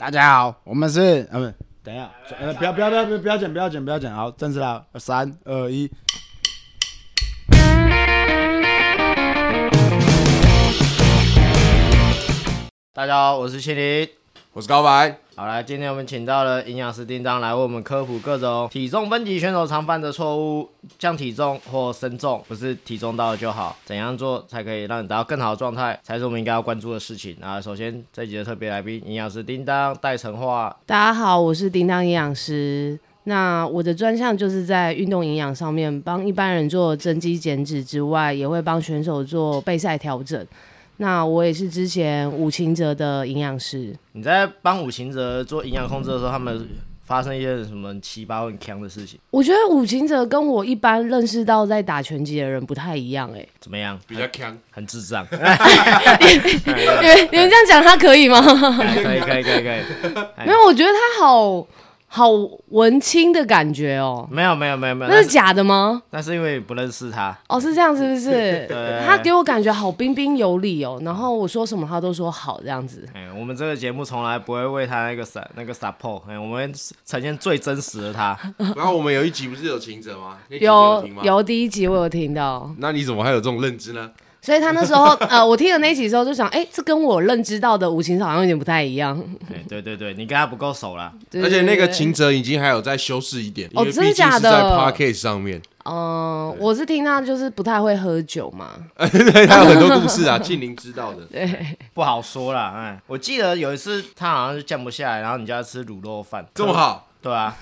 大家好，我们是呃不，等一下，呃不要不要不要不要不要剪不要剪不要剪，好，正式了，三二一。大家好，我是麒麟。我是高白，好来，今天我们请到了营养师叮当来为我们科普各种体重分级选手常犯的错误，降体重或升重，不是体重到了就好，怎样做才可以让你达到更好的状态，才是我们应该要关注的事情。那首先这一集的特别来宾，营养师叮当戴成化。大家好，我是叮当营养师。那我的专项就是在运动营养上面，帮一般人做增肌减脂之外，也会帮选手做备赛调整。那我也是之前五勤哲的营养师。你在帮五行哲做营养控制的时候，他们发生一些什么很奇葩、很强的事情？我觉得五勤哲跟我一般认识到在打拳击的人不太一样、欸，怎么样？比较强，很智障。你们你们这样讲他可以吗？可以可以可以可以。没有，我觉得他好好文青的感觉哦、没有没有没有没有，那是假的吗？那是因为不认识他。哦，是这样，是不是？对他给我感觉好彬彬有礼哦，然后我说什么他都说好这样子。哎、我们这个节目从来不会为他那个 s 那个 support，哎、我们呈现最真实的他。然后我们有一集不是有秦者吗？有？有第一集我有听到，那你怎么还有这种认知呢？所以他那时候 呃，我听了那一集之后就想，哎、这跟我认知到的五行好像有点不太一样。哎对对对，你跟他不够熟啦。对而且那个秦哲已经还有在修饰一点，哦真的假的是在 podcast 上面，嗯、我是听他就是不太会喝酒嘛，对，他有很多故事啊，庆玲知道的。对，不好说啦，哎，我记得有一次他好像是降不下来，然后你叫他吃卤肉饭，这么好，对啊，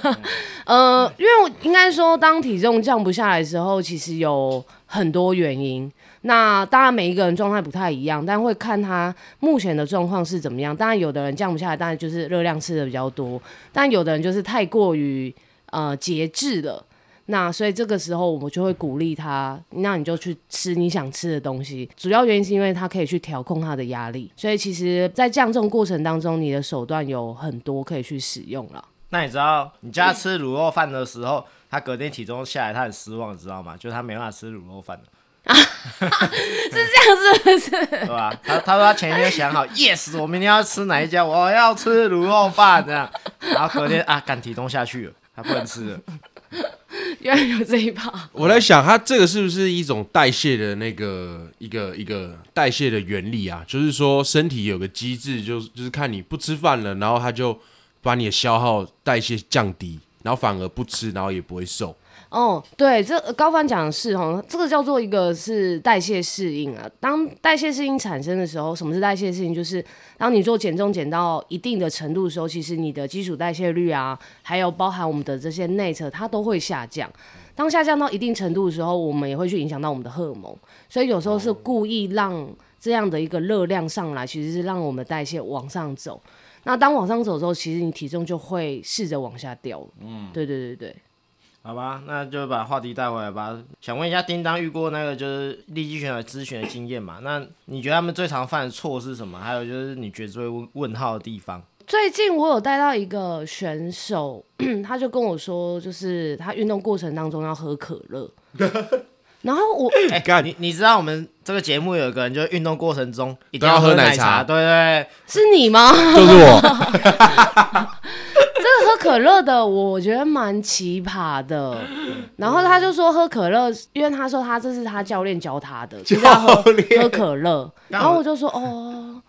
呃，因为我应该说，当体重降不下来的时候，其实有很多原因。那当然，每一个人状态不太一样，但会看他目前的状况是怎么样。当然，有的人降不下来，当然就是热量吃的比较多；但有的人就是太过于呃节制了。那所以这个时候，我们就会鼓励他，那你就去吃你想吃的东西。主要原因是因为他可以去调控他的压力，所以其实，在降重过程当中，你的手段有很多可以去使用了。那你知道你叫他吃卤肉饭的时候，他隔天体重下来，他很失望，你知道吗？就他没办法吃卤肉饭了，是这样，是不是？对吧？他他说他前一天想好，yes，我明天要吃哪一家，我要吃卤肉饭这样，然后隔天啊，赶体重下去了，他不能吃了。原来有这一趴。我在想，他这个是不是一种代谢的那个一个一个代谢的原理啊？就是说，身体有个机制，就是就是看你不吃饭了，然后他就把你的消耗代谢降低，然后反而不吃，然后也不会瘦。哦，对，这呃高凡讲的是哦，这个叫做一个是代谢适应啊。当代谢适应产生的时候，什么是代谢适应？就是当你做减重减到一定的程度的时候，其实你的基础代谢率啊，还有包含我们的这些内侧，它都会下降。当下降到一定程度的时候，我们也会去影响到我们的荷尔蒙，所以有时候是故意让这样的一个热量上来，其实是让我们的代谢往上走。那当往上走之后，其实你体重就会试着往下掉。嗯，对对对对。好吧，那就把话题带回来吧。想问一下，叮当遇过那个就是利基选手咨询的经验嘛？那你觉得他们最常犯的错是什么？还有就是你觉得最问问号的地方？最近我有带到一个选手，他就跟我说，就是他运动过程当中要喝可乐，然后我哎、干你你知道我们这个节目有一个人，就是运动过程中一定要喝喝奶茶茶，对对对，是你吗？就是我，这 个喝可乐的，我觉得蛮奇葩的。然后他就说喝可乐，因为他说他这是他教练教他的，就是要喝教练喝可乐。然后我就说哦。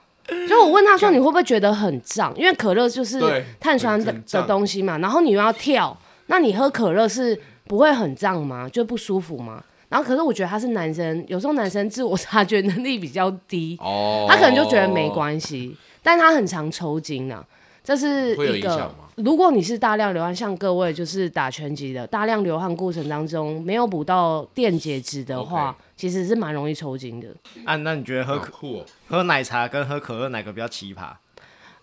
就我问他说你会不会觉得很胀？因为可乐就是碳酸的的东西嘛，然后你又要跳，那你喝可乐是不会很胀吗？就不舒服吗？然后可是我觉得他是男生，有时候男生自我察觉能力比较低，哦他可能就觉得没关系，但他很常抽筋啊，这是一个。如果你是大量流汗，像各位就是打拳击的，大量流汗过程当中没有补到电解质的话其实是蛮容易抽筋的。啊，那你觉得喝酷哦，喝奶茶跟喝可乐哪个比较奇葩？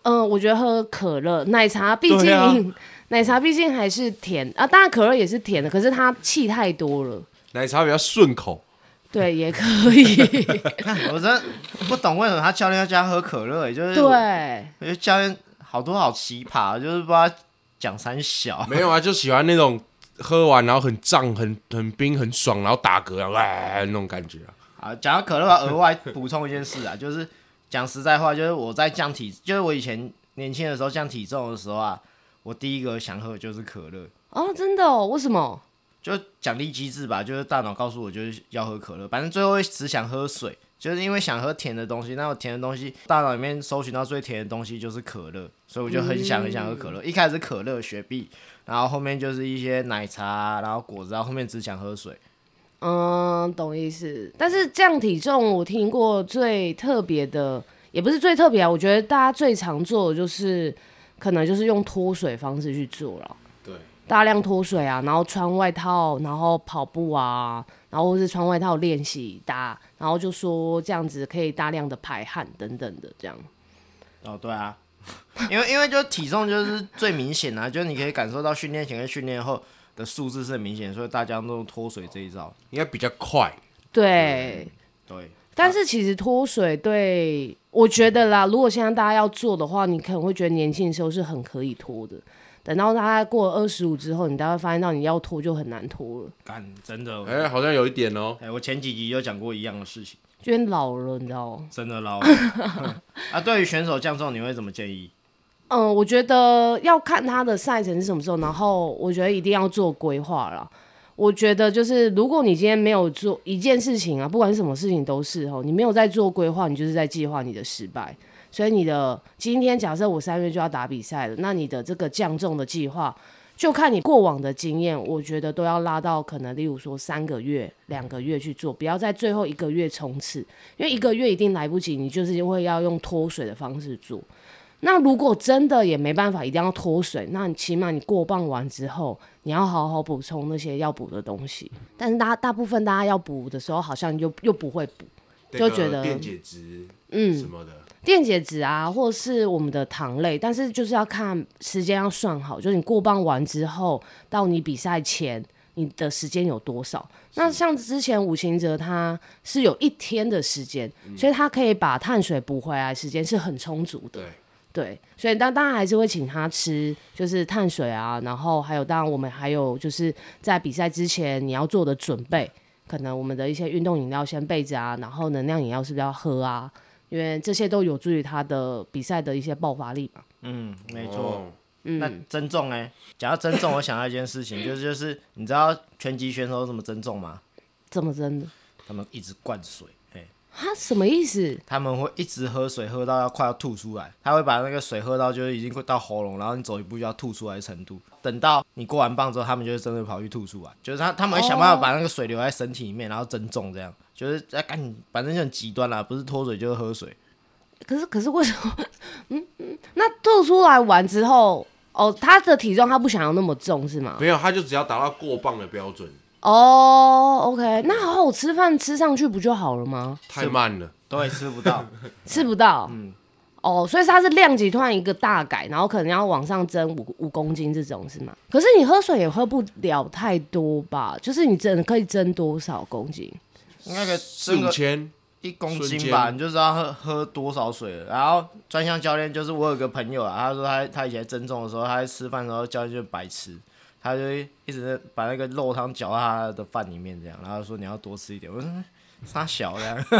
嗯、我觉得喝可乐、奶茶，毕竟、啊 奶茶毕竟还是甜啊，当然可乐也是甜的，可是它气太多了。奶茶比较顺口，对，也可以。看 我真不懂为什么他教练要叫他喝可乐、也就是对，我觉得教练好多好奇葩，就是不知道讲三小。没有啊，就喜欢那种喝完然后很胀、很很冰、很爽，然后打嗝啊，哇那种感觉啊。啊，讲到可乐，额外补充一件事啊，就是讲实在话，就是我在降体，就是我以前年轻的时候降体重的时候啊，我第一个想喝的就是可乐，哦，真的哦？为什么？就奖励机制吧，就是大脑告诉我就是要喝可乐，反正最后只想喝水，就是因为想喝甜的东西，那我甜的东西大脑里面搜寻到最甜的东西就是可乐，所以我就很想很想喝可乐。一开始可乐、雪碧，然后后面就是一些奶茶，然后果汁，然后后面只想喝水。嗯，懂意思。但是降体重，我听过最特别的，也不是最特别啊。我觉得大家最常做的就是，可能就是用脱水方式去做了。对，大量脱水啊，然后穿外套，然后跑步啊，然后或是穿外套练习打，然后就说这样子可以大量的排汗等等的这样。哦，对啊，因为因为就体重就是最明显啊，就是你可以感受到训练前跟训练后的数字是很明显，所以大家都用脱水这一招。应该比较快。对，对，但是其实脱水对我觉得啦，如果现在大家要做的话，你可能会觉得年轻的时候是很可以脱的，等到大概过了二十五之后，你大概发现到你要脱就很难脱了，干真的，哎、哎、好像有一点哦。哎我前几集有讲过一样的事情，就变老了，你知道吗？真的老了 啊。对于选手降重，你会怎么建议？嗯，我觉得要看他的赛程是什么时候，然后我觉得一定要做规划啦。我觉得就是，如果你今天没有做一件事情啊，不管是什么事情都是哦，你没有在做规划，你就是在计划你的失败。所以你的今天假设我三月就要打比赛了，那你的这个降重的计划，就看你过往的经验，我觉得都要拉到可能例如说三个月、两个月去做，不要在最后一个月冲刺，因为一个月一定来不及，你就是会要用脱水的方式做。那如果真的也没办法，一定要脱水，那你起码你过磅完之后，你要好好补充那些要补的东西。但是大大部分大家要补的时候，好像又又不会补，就觉得电解质什嗯，么的，电解质啊，或是我们的糖类，但是就是要看时间要算好，就是你过磅完之后到你比赛前，你的时间有多少？那像之前五行哲他是有一天的时间，所以他可以把碳水补回来，时间是很充足的。对，对，所以当当然还是会请他吃，就是碳水啊，然后还有当然我们还有就是在比赛之前你要做的准备，可能我们的一些运动饮料先备着啊，然后能量饮料是不是要喝啊？因为这些都有助于他的比赛的一些爆发力嘛。嗯，没错。哦嗯，那增重哎，讲到增重，我想到一件事情，就是就是你知道拳击选手怎么增重吗？怎么增的？他们一直灌水，哎，他什么意思？他们会一直喝水，喝到要快要吐出来，他会把那个水喝到就是已经快到喉咙，然后你走一步就要吐出来的程度。等到你过完磅之后，他们就会真的跑去吐出来，就是他他们会想办法把那个水留在身体里面，然后增重，这样就是在赶紧，反正就很极端啦，不是脱水就是喝水。可是可是为什么？嗯嗯，那吐出来完之后，哦，他的体重他不想要那么重是吗？没有，他就只要达到过磅的标准，哦，OK，那好好吃饭吃上去不就好了吗？太慢了。对，吃不到。吃不到，嗯，哦，所以它是量级突然一个大改，然后可能要往上增五五公斤这种是吗？可是你喝水也喝不了太多吧？就是你真的可以增多少公斤？应该可以四五千，一公斤吧，你就知道喝喝多少水了。然后专项教练就是我有个朋友啊，他说他他以前增重的时候，他在吃饭的时候教练就白吃，他就一直把那个肉汤搅到他的饭里面这样，然后说你要多吃一点。我说嗯傻小这样，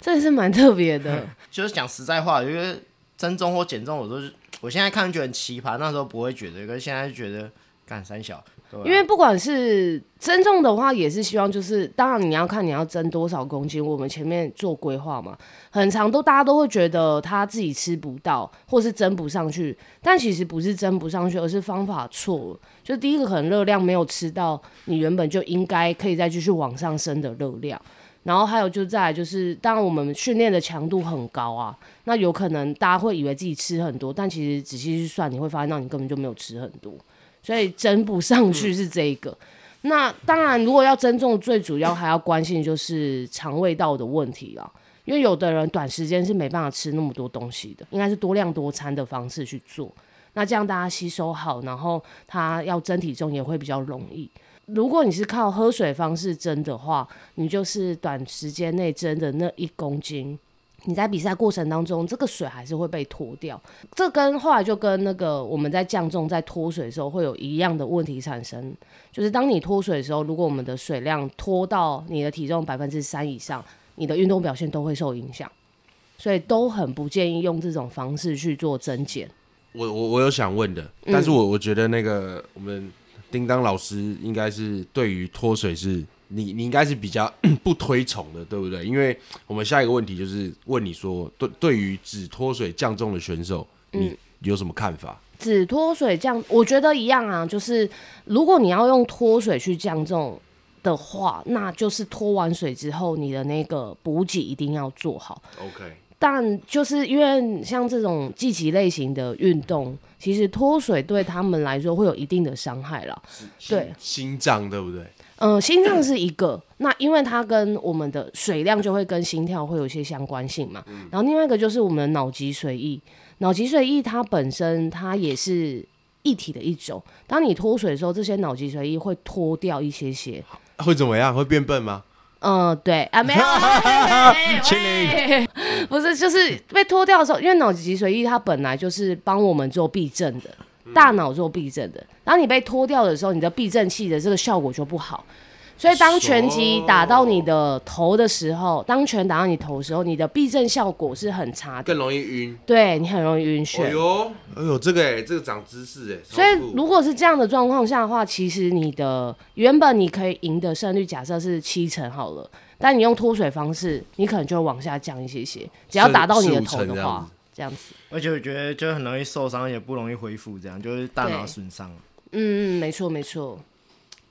这也是蛮特别的。就是讲实在话，就是增重或减重，我都是我现在看觉得很奇葩，那时候不会觉得，可是现在就觉得干三小，因为不管是增重的话，也是希望就是，当然你要看你要增多少公斤，我们前面做规划嘛，很长都大家都会觉得他自己吃不到，或是增不上去，但其实不是增不上去，而是方法错了。就第一个可能热量没有吃到你原本就应该可以再继续往上升的热量。然后还有就再来就是，当然我们训练的强度很高啊，那有可能大家会以为自己吃很多，但其实仔细去算，你会发现到你根本就没有吃很多。所以增不上去是这一个。那当然，如果要增重，最主要还要关心就是肠胃道的问题啦。因为有的人短时间是没办法吃那么多东西的，应该是多量多餐的方式去做。那这样大家吸收好，然后他要增体重也会比较容易。如果你是靠喝水方式增的话，你就是短时间内增的那一公斤，你在比赛过程当中，这个水还是会被脱掉。这跟后来就跟那个我们在降重在脱水的时候会有一样的问题产生，就是当你脱水的时候，如果我们的水量脱到你的体重百分之三以上，你的运动表现都会受影响。所以都很不建议用这种方式去做增减。我我我有想问的，嗯但是我我觉得那个我们叮当老师应该是对于脱水是你你应该是比较 不推崇的，对不对？因为我们下一个问题就是问你说，对对于只脱水降重的选手，你嗯有什么看法？只脱水降，我觉得一样啊，就是如果你要用脱水去降重的话，那就是脱完水之后，你的那个补给一定要做好。OK，但就是因为像这种积极类型的运动，其实脱水对他们来说会有一定的伤害啦。对，心脏对不对？呃，心脏是一个，那因为它跟我们的水量就会跟心跳会有一些相关性嘛。然后另外一个就是我们的脑脊髓液，脑脊髓液它本身它也是一体的一种。当你脱水的时候，这些脑脊髓液会脱掉一些些。会怎么样？会变笨吗？嗯，对啊，没有啊，喂 不是，就是被脱掉的时候，因为脑脊髓液它本来就是帮我们做避震的，大脑做避震的。当你被脱掉的时候，你的避震器的这个效果就不好。所以当拳击打到你的头的时候，当拳打到你头的时候，你的避震效果是很差的，更容易晕。对你很容易晕哎眩。呦，哎呦，这个哎，这个长知识哎。所以如果是这样的状况下的话，其实你的原本你可以赢的胜率假设是七成好了，但你用脱水方式，你可能就会往下降一些些。只要打到你的头的话这样子，而且我觉得就很容易受伤，也不容易恢复，这样就是大脑损伤。嗯嗯，没错没错。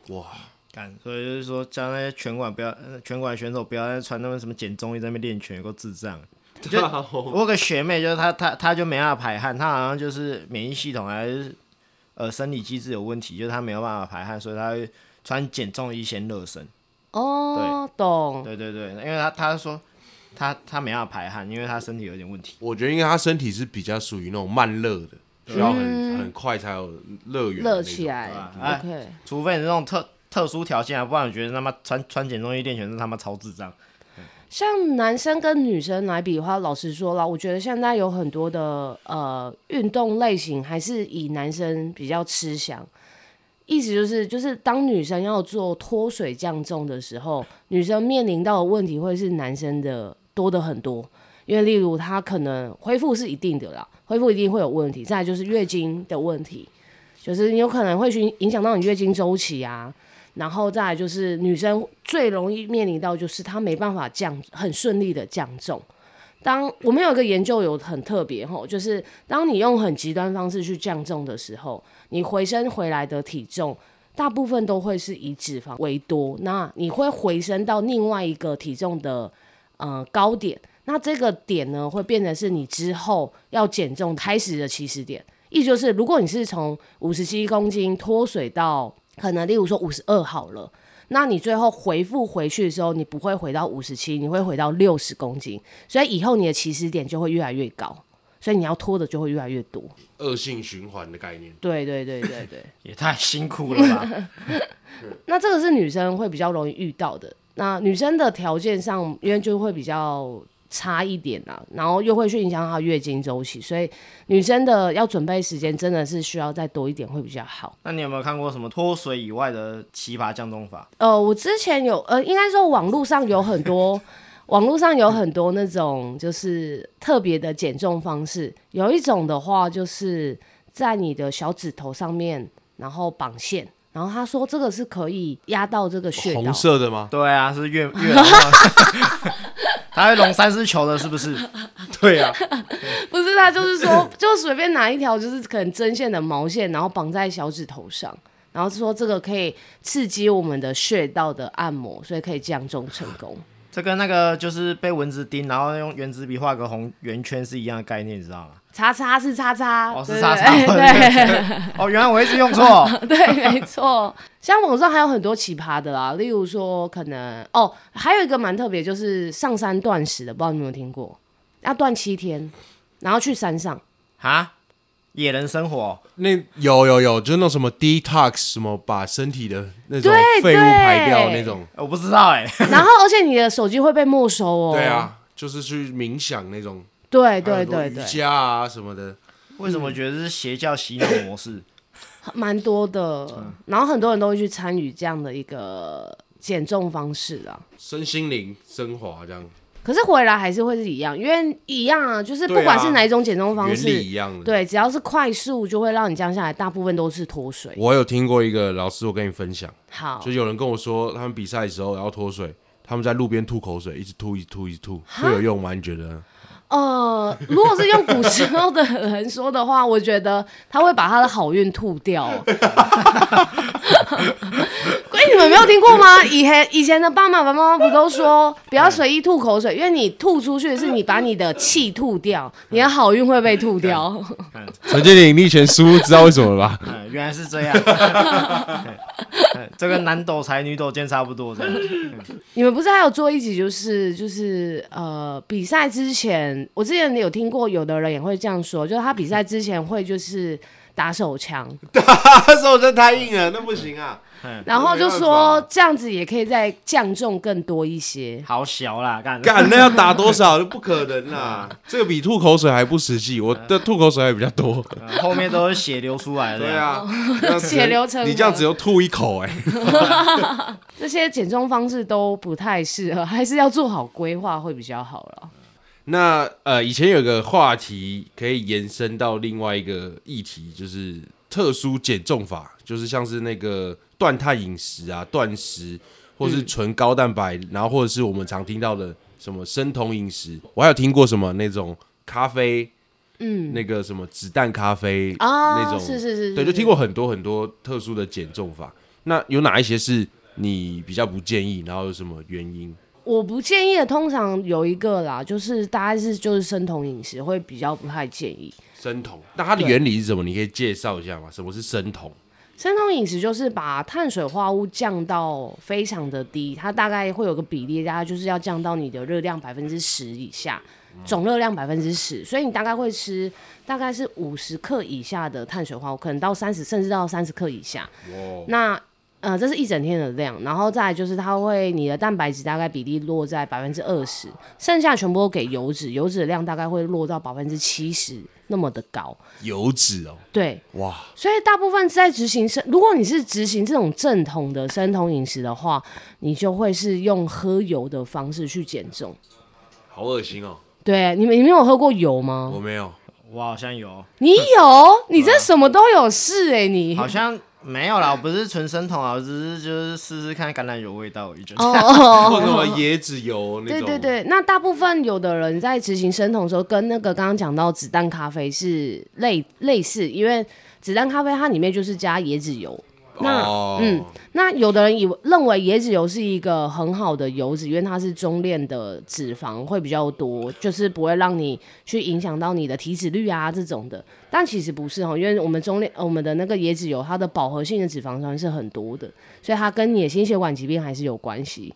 哇，干，所以就是说，叫那些拳馆不要，呃拳馆选手不要再穿那么什么减重衣在那边练拳，有够智障。就我有个学妹，就是她她她就没办法排汗，她好像就是免疫系统还是呃生理机制有问题，就是她没有办法排汗，所以她会穿减重衣先热身。哦，懂。对对对，因为她她说她她没办法排汗，因为她身体有点问题。我觉得因为她身体是比较属于那种慢热的，需要很嗯很快才有热源的那种热起来，OK。除非你那种特特殊条件啊，不然我觉得他妈穿穿减重衣练拳是他妈超智障。像男生跟女生来比的话，老实说了，我觉得现在有很多的呃运动类型还是以男生比较吃香。意思就是，就是当女生要做脱水降重的时候，女生面临到的问题会是男生的多的很多。因为例如她可能恢复是一定的啦，恢复一定会有问题。再来就是月经的问题，就是你有可能会去影响到你月经周期啊，然后再来就是女生最容易面临到就是她没办法降很顺利的降重。当我们有一个研究有很特别吼，就是当你用很极端方式去降重的时候，你回升回来的体重大部分都会是以脂肪为多，那你会回升到另外一个体重的呃高点，那这个点呢会变成是你之后要减重开始的起始点。意思就是，如果你是从五十七公斤脱水到可能例如说五十二好了，那你最后回复回去的时候，你不会回到五十七，你会回到六十公斤，所以以后你的起始点就会越来越高，所以你要脱的就会越来越多。恶性循环的概念。对对对对对，也太辛苦了吧！那这个是女生会比较容易遇到的。那女生的条件上，因为就会比较差一点啦，然后又会去影响她月经周期，所以女生的要准备时间真的是需要再多一点会比较好。那你有没有看过什么脱水以外的奇葩降重法？呃，我之前有呃，应该说网络上有很多，网络上有很多那种就是特别的减重方式。有一种的话，就是在你的小指头上面，然后绑线，然后他说这个是可以压到这个穴道红。色的吗？对啊，是月 月老，他会龙三丝球的，是不是？对啊，不是，他就是说，就随便拿一条就是可能针线的毛线，然后绑在小指头上，然后说这个可以刺激我们的穴道的按摩，所以可以降重成功。这跟那个就是被蚊子叮，然后用圆珠笔画个红圆圈是一样的概念，你知道吗？叉叉是叉叉，哦，是叉叉。对对哦，原来我一直用错。对，没错。像网上还有很多奇葩的啦，例如说可能哦，还有一个蛮特别，就是上山断食的，不知道你有没有听过？要断七天，然后去山上。哈，野人生活，那有有有，就是那种什么 detox，什么把身体的那种对废物排掉对那种。我不知道哎、然后，而且你的手机会被没收哦。对，啊，就是去冥想那种，对还有很多瑜对对瑜，伽啊什么的。为什么觉得是邪教洗脑模式？蛮多的。然后很多人都会去参与这样的一个减重方式啊。身心灵升华这样。可是回来还是会是一样，因为一样啊，就是不管是哪一种减重方原式，理一样的。，对，只要是快速就会让你降下来，大部分都是脱水。我有听过一个老师，我跟你分享，好就，有人跟我说，他们比赛的时候然后脱水，他们在路边吐口水，一直吐，一直吐，一直吐，会有用吗？你觉得？呃，如果是用古时候的人说的话，我觉得他会把他的好运吐掉。哎，你们没有听过吗？以前以前的爸爸妈妈不都说不要随意吐口水，因为你吐出去是你把你的气吐掉，你的好运会被吐掉。陈建林，你以前输，知道为什么吧？嗯，原来是这样。这个男斗才女斗剑差不多这样。你们不是还有做一集，就是就是呃，比赛之前，我之前有听过，有的人也会这样说，就是他比赛之前会就是打手枪，打手枪太硬了，那不行啊。然后就说这样子也可以再降重更多一些。好小啦，干干那要打 多少？不可能啦！这个比吐口水还不实际，我的吐口水还比较多。呃后面都是血流出来的。对，啊，血流成河你这样只有吐一口哎、这些减重方式都不太适合，还是要做好规划会比较好了。那呃，以前有个话题可以延伸到另外一个议题，就是特殊减重法，就是像是那个断碳饮食啊、断食，或是纯高蛋白，然后或者是我们常听到的什么生酮饮食。我还有听过什么那种咖啡，嗯，那个什么子弹咖啡啊，那种，是是是，对，就听过很多很多特殊的减重法。那有哪一些是你比较不建议？然后有什么原因？我不建议的，通常有一个啦，就是大概是就是生酮饮食会比较不太建议。生酮，那它的原理是什么？你可以介绍一下吗？什么是生酮？生酮饮食就是把碳水化合物降到非常的低，它大概会有个比例，大概就是要降到你的热量百分之十以下，总热量百分之十，所以你大概会吃大概是五十克以下的碳水化合物，可能到三十甚至到三十克以下。那呃，这是一整天的量，然后再来就是它会你的蛋白质大概比例落在百分之二十，剩下全部都给油脂，油脂的量大概会落到百分之七十那么的高。油脂哦，对，哇，所以大部分在执行生，如果你是执行这种正统的生酮饮食的话，你就会是用喝油的方式去减重。好恶心哦！对，你们你们有喝过油吗我？没有，我好像有，你有？你这什么都有事哎、你。好像没有啦，我不是纯生酮啊，我只是就是试试看橄榄油味道而已。就哦哦 或者什哦么椰子油那种，对对对，那大部分有的人在执行生酮的时候，跟那个刚刚讲到子弹咖啡是类类似，因为子弹咖啡它里面就是加椰子油。那哦，嗯，那有的人以为认为椰子油是一个很好的油脂，因为它是中链的脂肪会比较多，就是不会让你去影响到你的体脂率啊这种的。但其实不是哦，因为我们中链呃我们的那个椰子油，它的饱和性的脂肪酸是很多的，所以它跟你的心血管疾病还是有关系。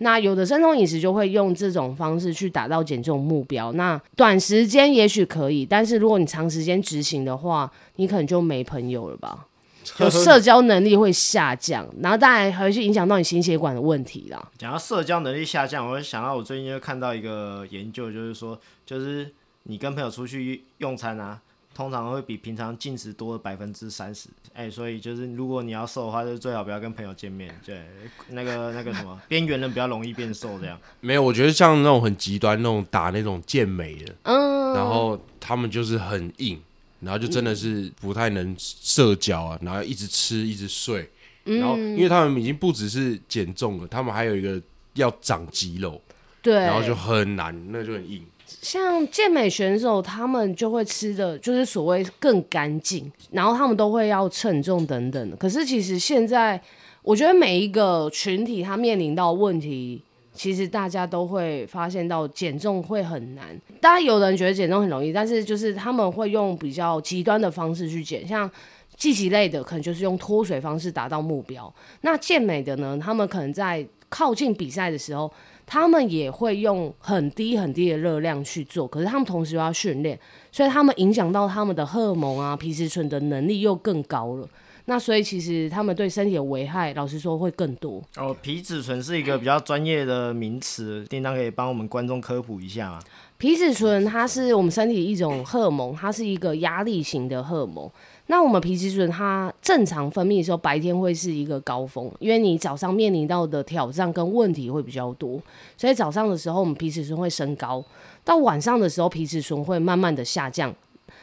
那有的生酮饮食就会用这种方式去达到减重目标。那短时间也许可以，但是如果你长时间执行的话，你可能就没朋友了吧？就社交能力会下降，然后当然还会去影响到你心血管的问题啦。讲到社交能力下降，我会想到我最近就看到一个研究，就是说，就是你跟朋友出去用餐啊，通常会比平常进食多了百分之三十。哎，所以就是如果你要瘦的话，就最好不要跟朋友见面。对，那个 那个什么，边缘人比较容易变瘦，这样。没有，我觉得像那种很极端那种打那种健美的，嗯，然后他们就是很硬，然后就真的是不太能社交啊，然后一直吃一直睡，然后因为他们已经不只是减重了，他们还有一个要长肌肉，对，然后就很难，那就很硬。像健美选手，他们就会吃的就是所谓更干净，然后他们都会要称重等等的。可是其实现在，我觉得每一个群体他面临到问题，其实大家都会发现到减重会很难。当然，有人觉得减重很容易，但是就是他们会用比较极端的方式去减，像。积极类的可能就是用脱水方式达到目标，那健美的呢，他们可能在靠近比赛的时候，他们也会用很低很低的热量去做，可是他们同时又要训练，所以他们影响到他们的荷尔蒙啊、皮质醇的能力又更高了。那所以其实他们对身体的危害，老实说会更多。哦，皮质醇是一个比较专业的名词，叮当可以帮我们观众科普一下吗？皮质醇它是我们身体一种荷尔蒙，它是一个压力型的荷尔蒙。那我们皮质醇它正常分泌的时候，白天会是一个高峰，因为你早上面临到的挑战跟问题会比较多，所以早上的时候我们皮质醇会升高，到晚上的时候皮质醇会慢慢的下降。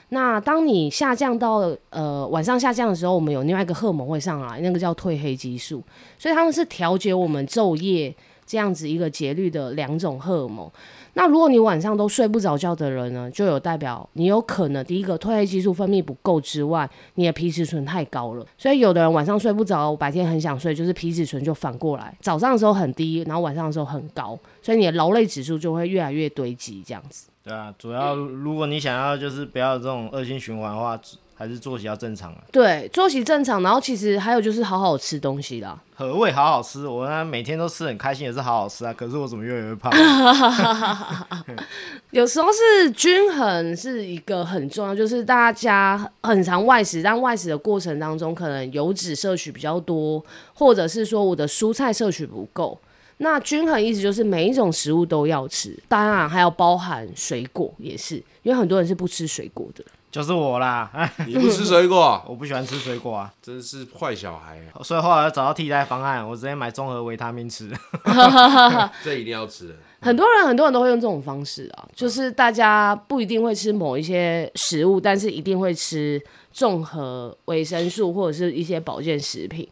那当你下降到呃晚上下降的时候，我们有另外一个荷尔蒙会上来，那个叫褪黑激素，所以他们是调节我们昼夜这样子一个节律的两种荷尔蒙。那如果你晚上都睡不着觉的人呢，就有代表你有可能第一个褪黑激素分泌不够之外，你的皮质醇太高了。所以有的人晚上睡不着，白天很想睡，就是皮质醇就反过来，早上的时候很低，然后晚上的时候很高，所以你的劳累指数就会越来越堆积这样子。对啊，主要如果你想要就是不要这种恶性循环的话，还是作息要正常啊。对，作息正常，然后其实还有就是好好吃东西啦。何谓好好吃？我呢每天都吃很开心，也是好好吃啊。可是我怎么越来越胖？有时候是均衡是一个很重要，就是大家很常外食，但外食的过程当中，可能油脂摄取比较多，或者是说我的蔬菜摄取不够。那均衡意思就是每一种食物都要吃，当然还要包含水果也是，因为很多人是不吃水果的。就是我啦，你不吃水果，我不喜欢吃水果啊，真是坏小孩啊！所以后来要找到替代方案，我直接买综合维他命吃。这一定要吃的。很多人很多人都会用这种方式啊，就是大家不一定会吃某一些食物，但是一定会吃综合维生素或者是一些保健食品。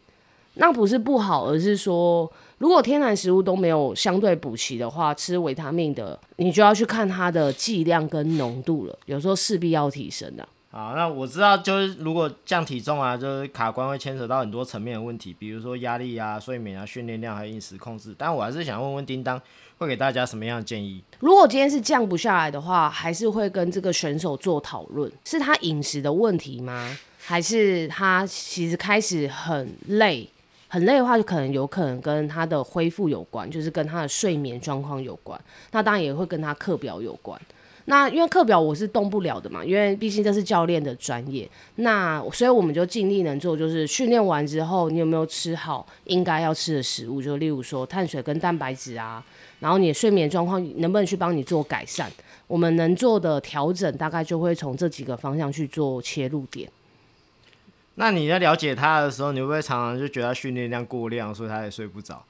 那不是不好，而是说。如果天然食物都没有相对补齐的话，吃维他命的，你就要去看它的剂量跟浓度了。有时候势必要提升的。好，那我知道，就是如果降体重啊，就是卡关会牵扯到很多层面的问题，比如说压力啊、睡眠啊、训练量还有饮食控制。但我还是想问问叮当，会给大家什么样的建议？如果今天是降不下来的话，还是会跟这个选手做讨论，是他饮食的问题吗？还是他其实开始很累？很累的话，就可能有可能跟他的恢复有关，就是跟他的睡眠状况有关。那当然也会跟他课表有关。那因为课表我是动不了的嘛，因为毕竟这是教练的专业。那所以我们就尽力能做，就是训练完之后，你有没有吃好应该要吃的食物？就例如说碳水跟蛋白质啊，然后你的睡眠状况能不能去帮你做改善？我们能做的调整，大概就会从这几个方向去做切入点。那你在了解他的时候，你会不会常常就觉得他训练量过量，所以他也睡不着？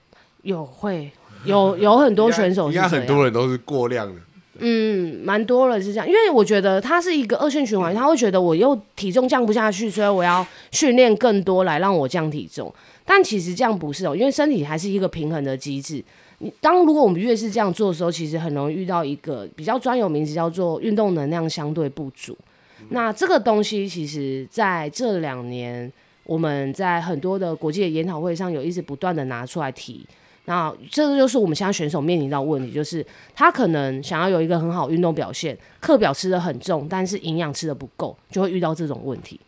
有会有有很多选手，应该很多人都是过量的。嗯，蛮多人是这样，因为我觉得他是一个恶性循环，他会觉得我又体重降不下去，所以我要训练更多来让我降体重。但其实这样不是哦，因为身体还是一个平衡的机制。你当如果我们越是这样做的时候，其实很容易遇到一个比较专有名词，叫做运动能量相对不足。那这个东西，其实在这两年，我们在很多的国际研讨会上有一直不断的拿出来提。那这个就是我们现在选手面临到问题，就是他可能想要有一个很好运动表现，课表吃的很重，但是营养吃的不够，就会遇到这种问题。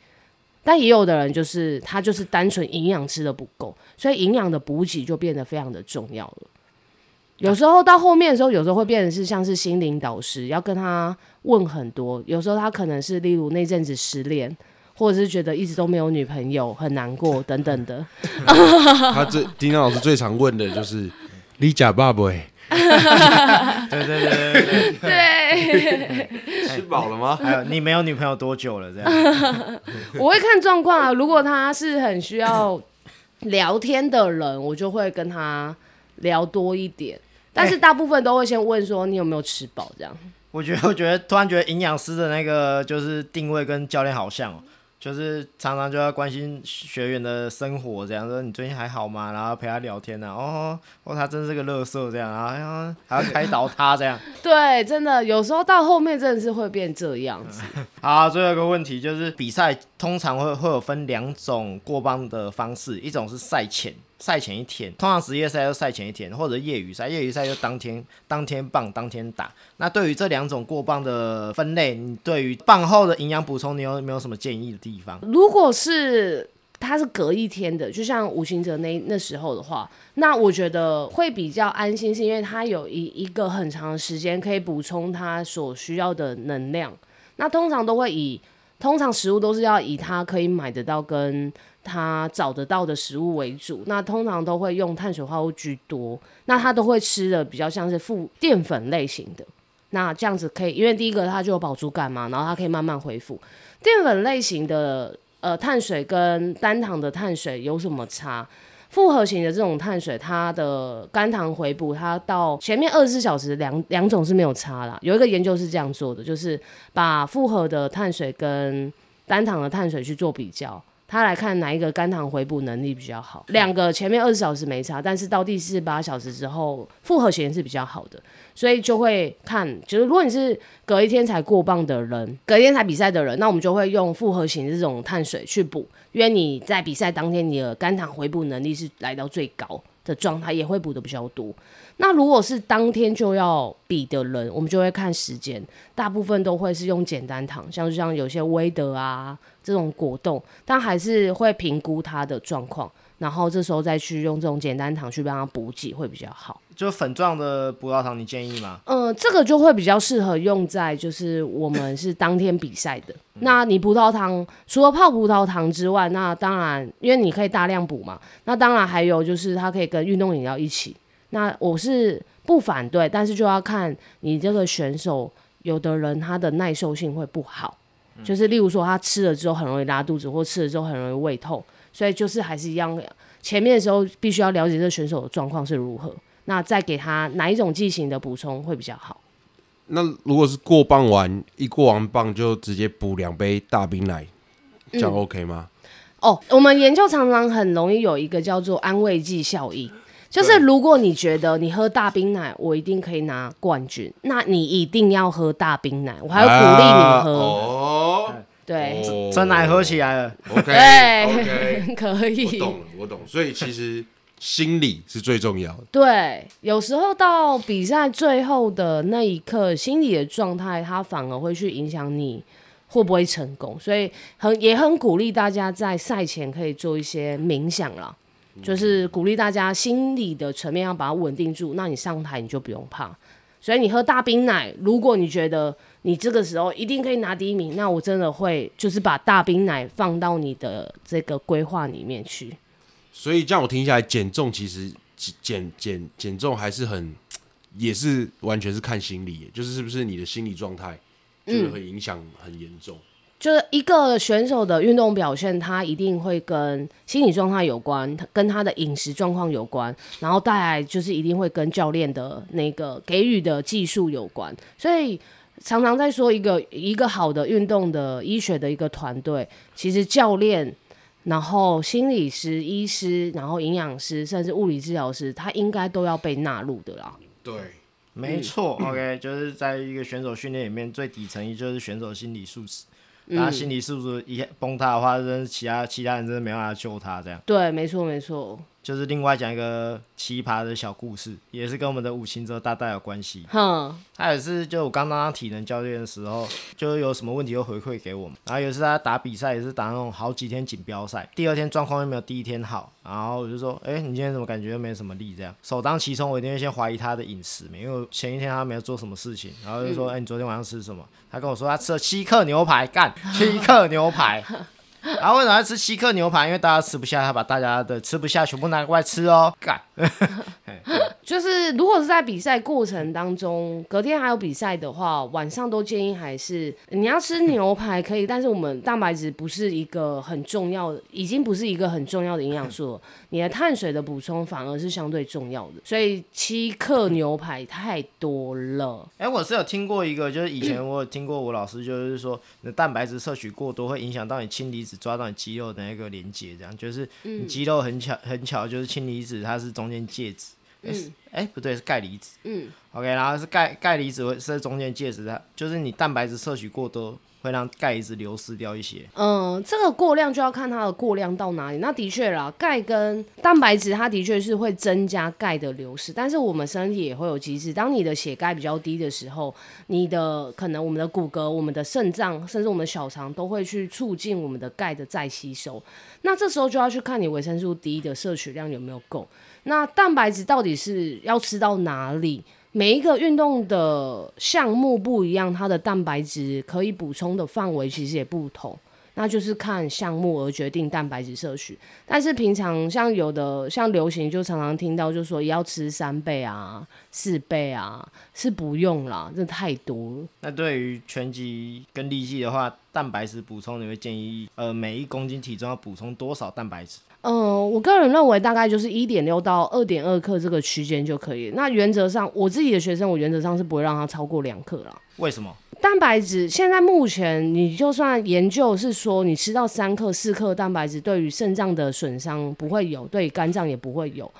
但也有的人就是他就是单纯营养吃的不够，所以营养的补给就变得非常的重要了。有时候到后面的时候，有时候会变成是像是心灵导师，要跟他问很多。有时候他可能是例如那阵子失恋，或者是觉得一直都没有女朋友，很难过等等的。他最丁当老师最常问的就是“你假爸爸？”对对对对对对，吃饱了吗？还有你没有女朋友多久了？这样 我会看状况啊。如果他是很需要聊天的人，我就会跟他。聊多一点，但是大部分都会先问说你有没有吃饱这样。我觉得，我觉得突然觉得营养师的那个就是定位跟教练好像哦。就是常常就要关心学员的生活，这样说你最近还好吗？然后陪他聊天呢。哦哦，他真是个乐色，这样啊，还要开导他这样。对，真的有时候到后面真的是会变这样子。好，最后一个问题就是比赛通常会会有分两种过磅的方式，一种是赛前。赛前一天，通常职业赛就赛前一天，或者业余赛，业余赛就当天当天棒当天打。那对于这两种过磅的分类，你对于棒后的营养补充，你有没有什么建议的地方？如果是它是隔一天的，就像吴行哲那那时候的话，那我觉得会比较安心，是因为他有一一个很长的时间可以补充他所需要的能量。那通常都会以，通常食物都是要以他可以买得到跟。他找得到的食物为主，那通常都会用碳水化合物居多，那他都会吃的比较像是富淀粉类型的，那这样子可以，因为第一个它就有饱足感嘛，然后它可以慢慢恢复。淀粉类型的呃碳水跟单糖的碳水有什么差？复合型的这种碳水，它的肝糖回补，它到前面二十四小时两两种是没有差啦。有一个研究是这样做的，就是把复合的碳水跟单糖的碳水去做比较，他来看哪一个肝糖回补能力比较好。两个前面二十小时没差，但是到第四十八小时之后，复合型是比较好的，所以就会看，就是如果你是隔一天才过磅的人，隔天才比赛的人，那我们就会用复合型这种碳水去补，因为你在比赛当天你的肝糖回补能力是来到最高的状态，也会补的比较多。那如果是当天就要比的人，我们就会看时间，大部分都会是用简单糖，像像有些威德啊这种果冻，但还是会评估它的状况，然后这时候再去用这种简单糖去帮它补给会比较好。就粉状的葡萄糖，你建议吗？呃，这个就会比较适合用在就是我们是当天比赛的。那你葡萄糖除了泡葡萄糖之外，那当然因为你可以大量补嘛，那当然还有就是它可以跟运动饮料一起。那我是不反对，但是就要看你这个选手，有的人他的耐受性会不好，就是例如说他吃了之后很容易拉肚子，或吃了之后很容易胃痛，所以就是还是一样，前面的时候必须要了解这个选手的状况是如何，那再给他哪一种剂型的补充会比较好。那如果是过磅完一过完磅就直接补两杯大冰奶，这样 OK 吗？哦，我们研究常常很容易有一个叫做安慰剂效应。就是如果你觉得你喝大冰奶，我一定可以拿冠军，那你一定要喝大冰奶，我还要鼓励你喝。哦，对哦真奶喝起来了，OK 对 OK，可我以。懂了，我懂。所以其实心理是最重要的。对，有时候到比赛最后的那一刻，心理的状态，它反而会去影响你会不会成功。所以很也很鼓励大家在赛前可以做一些冥想啦，就是鼓励大家心理的层面要把它稳定住。那你上台你就不用怕。所以你喝大冰奶，如果你觉得你这个时候一定可以拿第一名，那我真的会就是把大冰奶放到你的这个规划里面去。所以这样我听下来，减重其实减减减重还是很，也是完全是看心理，就是是不是你的心理状态，就是很影响很严重。就是一个选手的运动表现，他一定会跟心理状态有关，他跟他的饮食状况有关，然后带来就是一定会跟教练的那个给予的技术有关。所以常常在说一个一个好的运动的医学的一个团队，其实教练，然后心理师、医师，然后营养师，甚至物理治疗师，他应该都要被纳入的啦。对，没错。OK，就是在一个选手训练里面，最底层也就是选手心理素质。他心里是不是一崩塌的话，真是其他其他人真的没办法救他。这样，对，没错，没错。就是另外讲一个奇葩的小故事，也是跟我们的五行者大大有关系。哼，他也是，就我刚当体能教练的时候，就有什么问题又回馈给我们。然后有一次他打比赛，也是打那种好几天锦标赛，第二天状况又没有第一天好。然后我就说，哎、你今天怎么感觉又没什么力？这样首当其冲，我一定会先怀疑他的饮食没，因为前一天他没有做什么事情。然后就说，哎、你昨天晚上吃什么？他跟我说他吃了七克牛排，干七克牛排。然后为什么要吃七克牛排？因为大家吃不下，他把大家的吃不下全部拿过来吃哦，干。就是如果是在比赛过程当中，隔天还有比赛的话，晚上都建议还是你要吃牛排可以，但是我们蛋白质不是一个很重要的，已经不是一个很重要的营养素了。你的碳水的补充反而是相对重要的，所以七克牛排太多了。哎、我是有听过一个，就是以前我有听过我老师就是说，你的蛋白质摄取过多会影响到你氢离子抓到你肌肉的那个连接，这样就是你肌肉很巧很巧，就是氢离子它是中间介质，哎、是哎不对是钙离子嗯，，OK，然后是钙钙离子会是在中间介质，它就是你蛋白质摄取过多会让钙离子流失掉一些。嗯，这个过量就要看它的过量到哪里。那的确啦，钙跟蛋白质它的确是会增加钙的流失，但是我们身体也会有机制。当你的血钙比较低的时候，你的可能我们的骨骼、我们的肾脏，甚至我们的小肠都会去促进我们的钙的再吸收。那这时候就要去看你维生素 D 的摄取量有没有够。那蛋白质到底是要吃到哪里？每一个运动的项目不一样，它的蛋白质可以补充的范围其实也不同。那就是看项目而决定蛋白质摄取。但是平常像有的像流行就常常听到就说要吃三倍啊、四倍啊，是不用啦，这太多了。那对于拳击跟力气的话，蛋白质补充，你会建议呃每一公斤体重要补充多少蛋白质？嗯，我个人认为大概就是一点六到二点二克这个区间就可以。那原则上，我自己的学生，我原则上是不会让他超过两克啦。为什么？蛋白质现在目前，你就算研究是说，你吃到三克、四克蛋白质，对于肾脏的损伤不会有，对肝脏也不会有。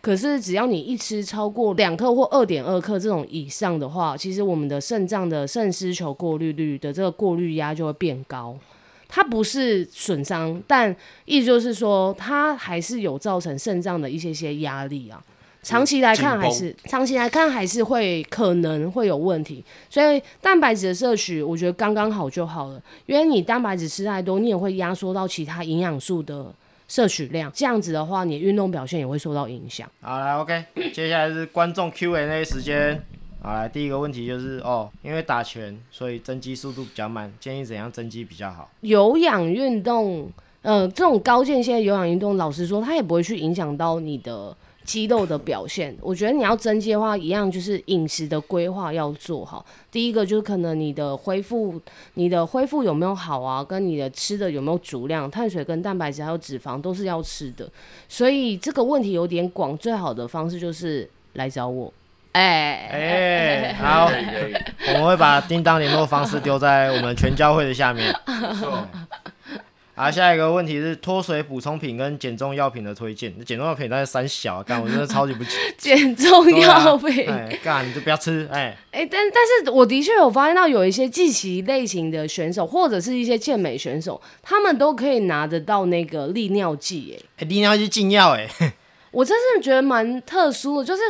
可是只要你一吃超过两克或二点二克这种以上的话，其实我们的肾脏的肾丝球过滤率的这个过滤压就会变高。它不是损伤，但意思就是说，它还是有造成肾脏的一些些压力啊。长期来看，还是长期来看还是会可能会有问题。所以蛋白质的摄取，我觉得刚刚好就好了。因为你蛋白质吃太多，你也会压缩到其他营养素的摄取量。这样子的话，你运动表现也会受到影响。好，来 OK，接下来是观众 Q&A 时间。好，来第一个问题就是哦，因为打拳，所以增肌速度比较慢，建议怎样增肌比较好？有氧运动，呃，这种高间歇有氧运动，老实说，它也不会去影响到你的肌肉的表现。我觉得你要增肌的话，一样就是饮食的规划要做好。第一个就是可能你的恢复，你的恢复有没有好啊？跟你的吃的有没有足量，碳水跟蛋白质还有脂肪都是要吃的。所以这个问题有点广，最好的方式就是来找我。哎哎，好，我们会把叮当联络方式丢在我们全教会的下面。好，下一个问题是脱水补充品跟减重药品的推荐。减重药品大概三小，干我真的超级不 减重药品，哎，干你就不要吃，哎哎，但但是我的确有发现到有一些技骑类型的选手，或者是一些健美选手，他们都可以拿得到那个利尿剂，哎，利尿剂禁药，哎，我真是觉得蛮特殊的，就是。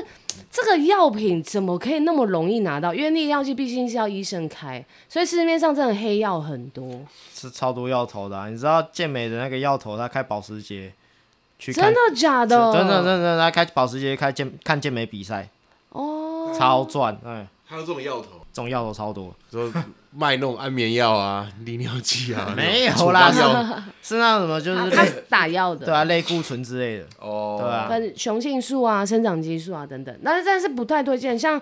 这个药品怎么可以那么容易拿到？因为那个药剂毕竟是要医生开，所以市面上真的黑药很多，是超多药头的。你知道健美的那个药头，他开保时捷去，真的假的？真的真的，他开保时捷开健看健美比赛，哦，超赚，哎，还有这种药头，这种药都超多。说卖那种安眠药啊、利尿剂啊，没有啦，是那什么就是他打药的，对啊，类固醇之类的，哦，对啊，跟雄性素啊、生长激素啊等等，但是但是不太推荐。像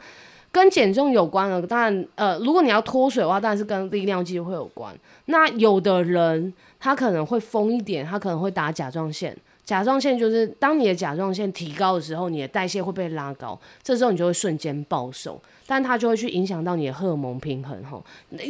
跟减重有关的，当然呃，如果你要脱水的话，当然是跟利尿剂会有关。那有的人他可能会疯一点，他可能会打甲状腺。甲状腺就是当你的甲状腺提高的时候，你的代谢会被拉高，这时候你就会瞬间暴瘦。但它就会去影响到你的荷尔蒙平衡哈，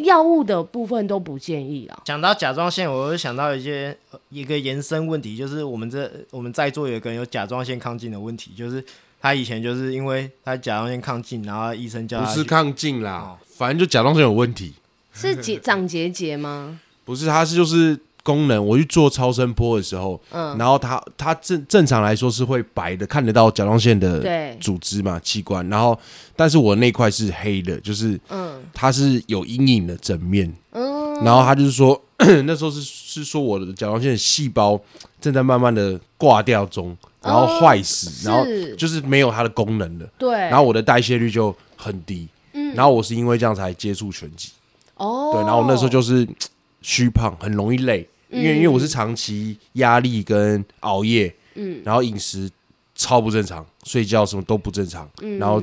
药物的部分都不建议啊。讲到甲状腺，我又想到一些一个延伸问题，就是我们这我们在座有个人有甲状腺亢进的问题，就是他以前就是因为他甲状腺亢进，然后医生叫他不是亢进啦，反正就甲状腺有问题，是结长结节吗？不是，他是就是。功能，我去做超声波的时候，嗯，然后它它正正常来说是会白的，看得到甲状腺的组织嘛器官，然后但是我那块是黑的，就是嗯，它是有阴影的整面，嗯，然后他就是说 那时候是是说我的甲状腺细胞正在慢慢的挂掉中，然后坏死，然后就是没有它的功能了，对，然后我的代谢率就很低，嗯，然后我是因为这样才接触拳击，哦，对，然后我那时候就是 虚胖，很容易累。因为因为我是长期压力跟熬夜，嗯，然后饮食超不正常，睡觉什么都不正常，嗯，然后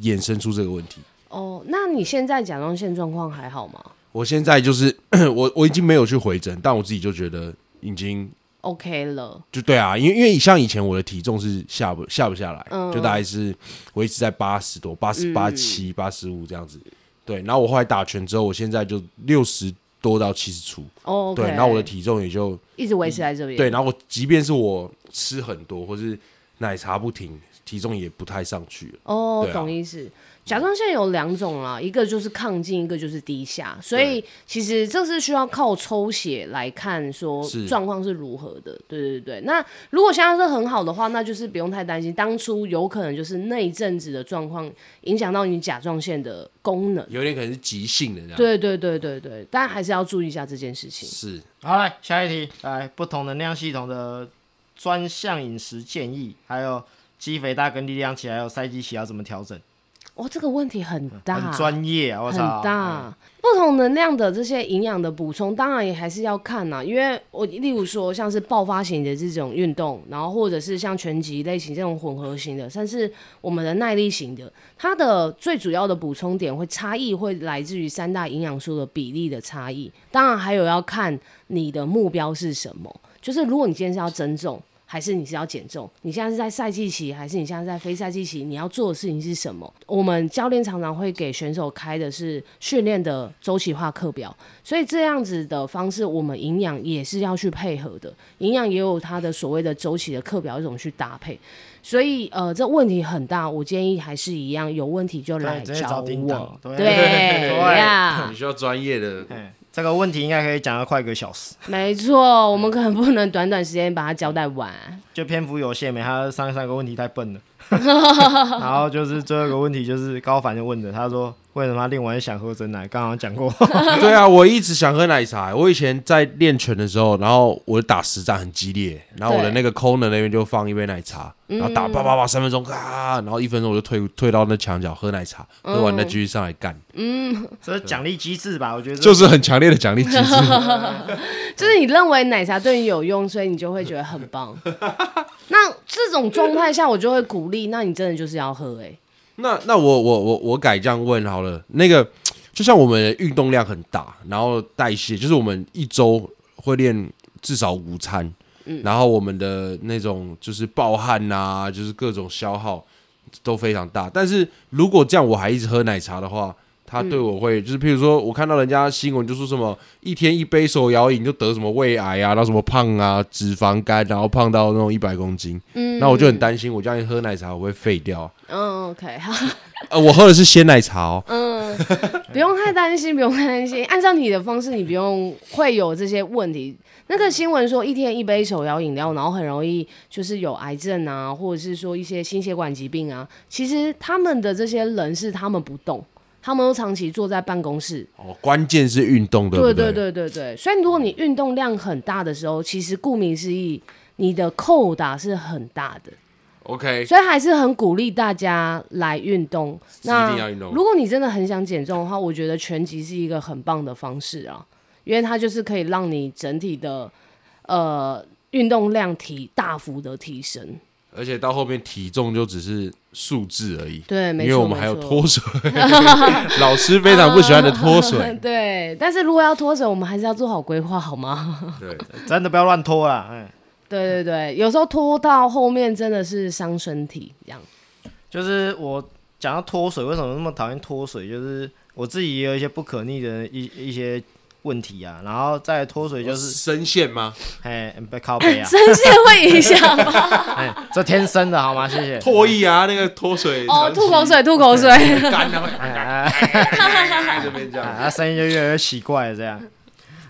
衍生出这个问题。哦，那你现在甲状腺状况还好吗？我现在就是 我我已经没有去回诊，但我自己就觉得已经 OK 了。就对啊，因为因为像以前我的体重是下不下不下来，就大概是我一直在八十多、八十八七、八十五这样子。对，然后我后来打拳之后，我现在就六十。多到七十出哦，对，然后我的体重也就一直维持在这边。对，然后我即便是我吃很多，或是奶茶不停，体重也不太上去了。哦，懂意思。甲状腺有两种啦，一个就是亢进，一个就是低下，所以其实这是需要靠抽血来看说状况是如何的。对对对，那如果现在是很好的话，那就是不用太担心，当初有可能就是那一阵子的状况影响到你甲状腺的功能，有点可能是急性的这样。对对对对对，但还是要注意一下这件事情。是，好来下一题，来不同能量系统的专项饮食建议，还有肌肥大跟力量期还有赛季期要怎么调整？哇，这个问题很大，很专业啊，我很操，大。不同能量的这些营养的补充，当然也还是要看呐、因为我例如说像是爆发型的这种运动，然后或者是像拳击类型这种混合型的，甚至我们的耐力型的，它的最主要的补充点会差异会来自于三大营养素的比例的差异。当然还有要看你的目标是什么，就是如果你今天是要增重。还是你是要减重？你现在是在赛季期，还是你现在在非赛季期？你要做的事情是什么？我们教练常常会给选手开的是训练的周期化课表，所以这样子的方式，我们营养也是要去配合的。营养也有它的所谓的周期的课表，一种去搭配。所以呃，这问题很大，我建议还是一样，有问题就来找我。对对 对呀你，需要专业的，哎，这个问题应该可以讲到快一个小时，没错，我们可能不能短短时间把它交代完。就篇幅有限没，他上三个问题太笨了。然后就是最后一个问题，就是高凡就问的，他说为什么他练完想喝真奶？刚刚讲过，对啊，我一直想喝奶茶。我以前在练拳的时候，然后我打实战很激烈，然后我的那个 corner 那边就放一杯奶茶，然后打叭叭叭三分钟，啊，然后一分钟我就退退到那墙角喝奶茶，喝完再继续上来干，嗯这是奖励机制吧？我觉得就是很强烈的奖励机制。就是你认为奶茶对你有用，所以你就会觉得很棒。那这种状态下，我就会鼓励，那你真的就是要喝哎、那那我我我我改这样问好了，那个就像我们的运动量很大，然后代谢就是我们一周会练至少五餐，然后我们的那种就是暴汗呐、就是各种消耗都非常大。但是如果这样我还一直喝奶茶的话，它对我会、就是譬如说我看到人家新闻就说什么一天一杯手摇饮就得什么胃癌啊，然后什么胖啊、脂肪肝，然后胖到那种一百公斤，嗯，那我就很担心，我这样一喝奶茶我会废掉。嗯，OK，好，呃，我喝的是鲜奶茶哦。嗯，不用太担心，不用太担心。按照你的方式，你不用会有这些问题。那个新闻说一天一杯手摇饮料，然后很容易就是有癌症啊，或者是说一些心血管疾病啊。其实他们的这些人是他们不动，他们都长期坐在办公室，哦，关键是运动，对不对？对对对对对，所以如果你运动量很大的时候，其实顾名思义，你的扣打是很大的，OK，所以还是很鼓励大家来运动。那如果你真的很想减重的话，我觉得拳击是一个很棒的方式啊，因为它就是可以让你整体的呃运动量提大幅的提升。而且到后面体重就只是数字而已。对，没错，因为我们还有脱水，老师非常不喜欢的脱水。对，但是如果要脱水，我们还是要做好规划，好吗？对，真的不要乱脱啦。哎，对对对，有时候脱到后面真的是伤身体，这样。就是我讲到脱水，为什么那么讨厌脱水？就是我自己也有一些不可逆的一一些问题啊，然后再脱水就是，声线吗？哎，被靠背啊，声线会影响吗？哎，这天生的好吗？谢谢。唾液啊，那个脱水哦，吐口水，吐口水。干了，哎在这边这啊，样。他声音就越来越奇怪了这样。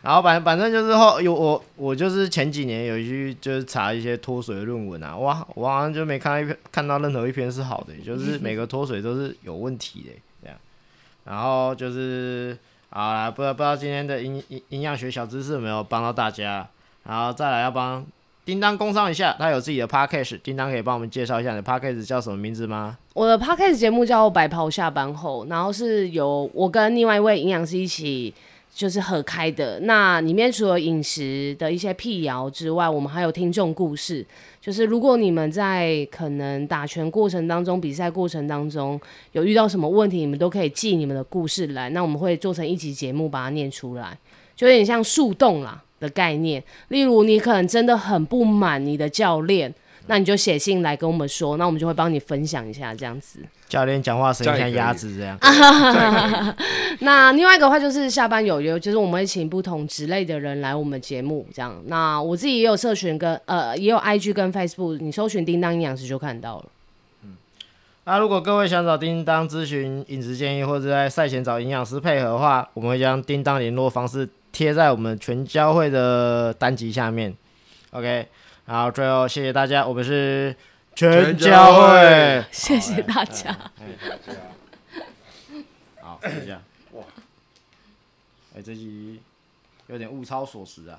然后反反正就是后有我我就是前几年有去就是查一些脱水的论文啊，哇，我好像就没看到一篇看到任何一篇是好的，就是 每个脱水都是有问题的这样。然后就是好啦，不知道不知道今天的营营营养学小知识有没有帮到大家，然后再来要帮叮当工商一下，他有自己的 podcast，叮当可以帮我们介绍一下你的 podcast 叫什么名字吗？我的 podcast 节目叫《白袍下班后》，然后是由我跟另外一位营养师一起就是合开的。那里面除了饮食的一些辟谣之外，我们还有听众故事。就是如果你们在可能打拳过程当中、比赛过程当中有遇到什么问题，你们都可以寄你们的故事来，那我们会做成一集节目把它念出来，就有点像树洞啦的概念。例如，你可能真的很不满你的教练。那你就写信来跟我们说，那我们就会帮你分享一下这样子。教练讲话声音像鸭子这样。那另外一个话就是下班有约，就是我们会请不同职类的人来我们节目这样。那我自己也有社群跟呃也有 IG 跟 Facebook，你搜寻叮当营养师就看到了。那如果各位想找叮当咨询饮食建议，或者在赛前找营养师配合的话，我们会将叮当联络方式贴在我们全教会的单集下面。OK，然后最后谢谢大家，我们是全家会。谢谢大家。好，就这样。哇，哎、这集有点物超所值啊。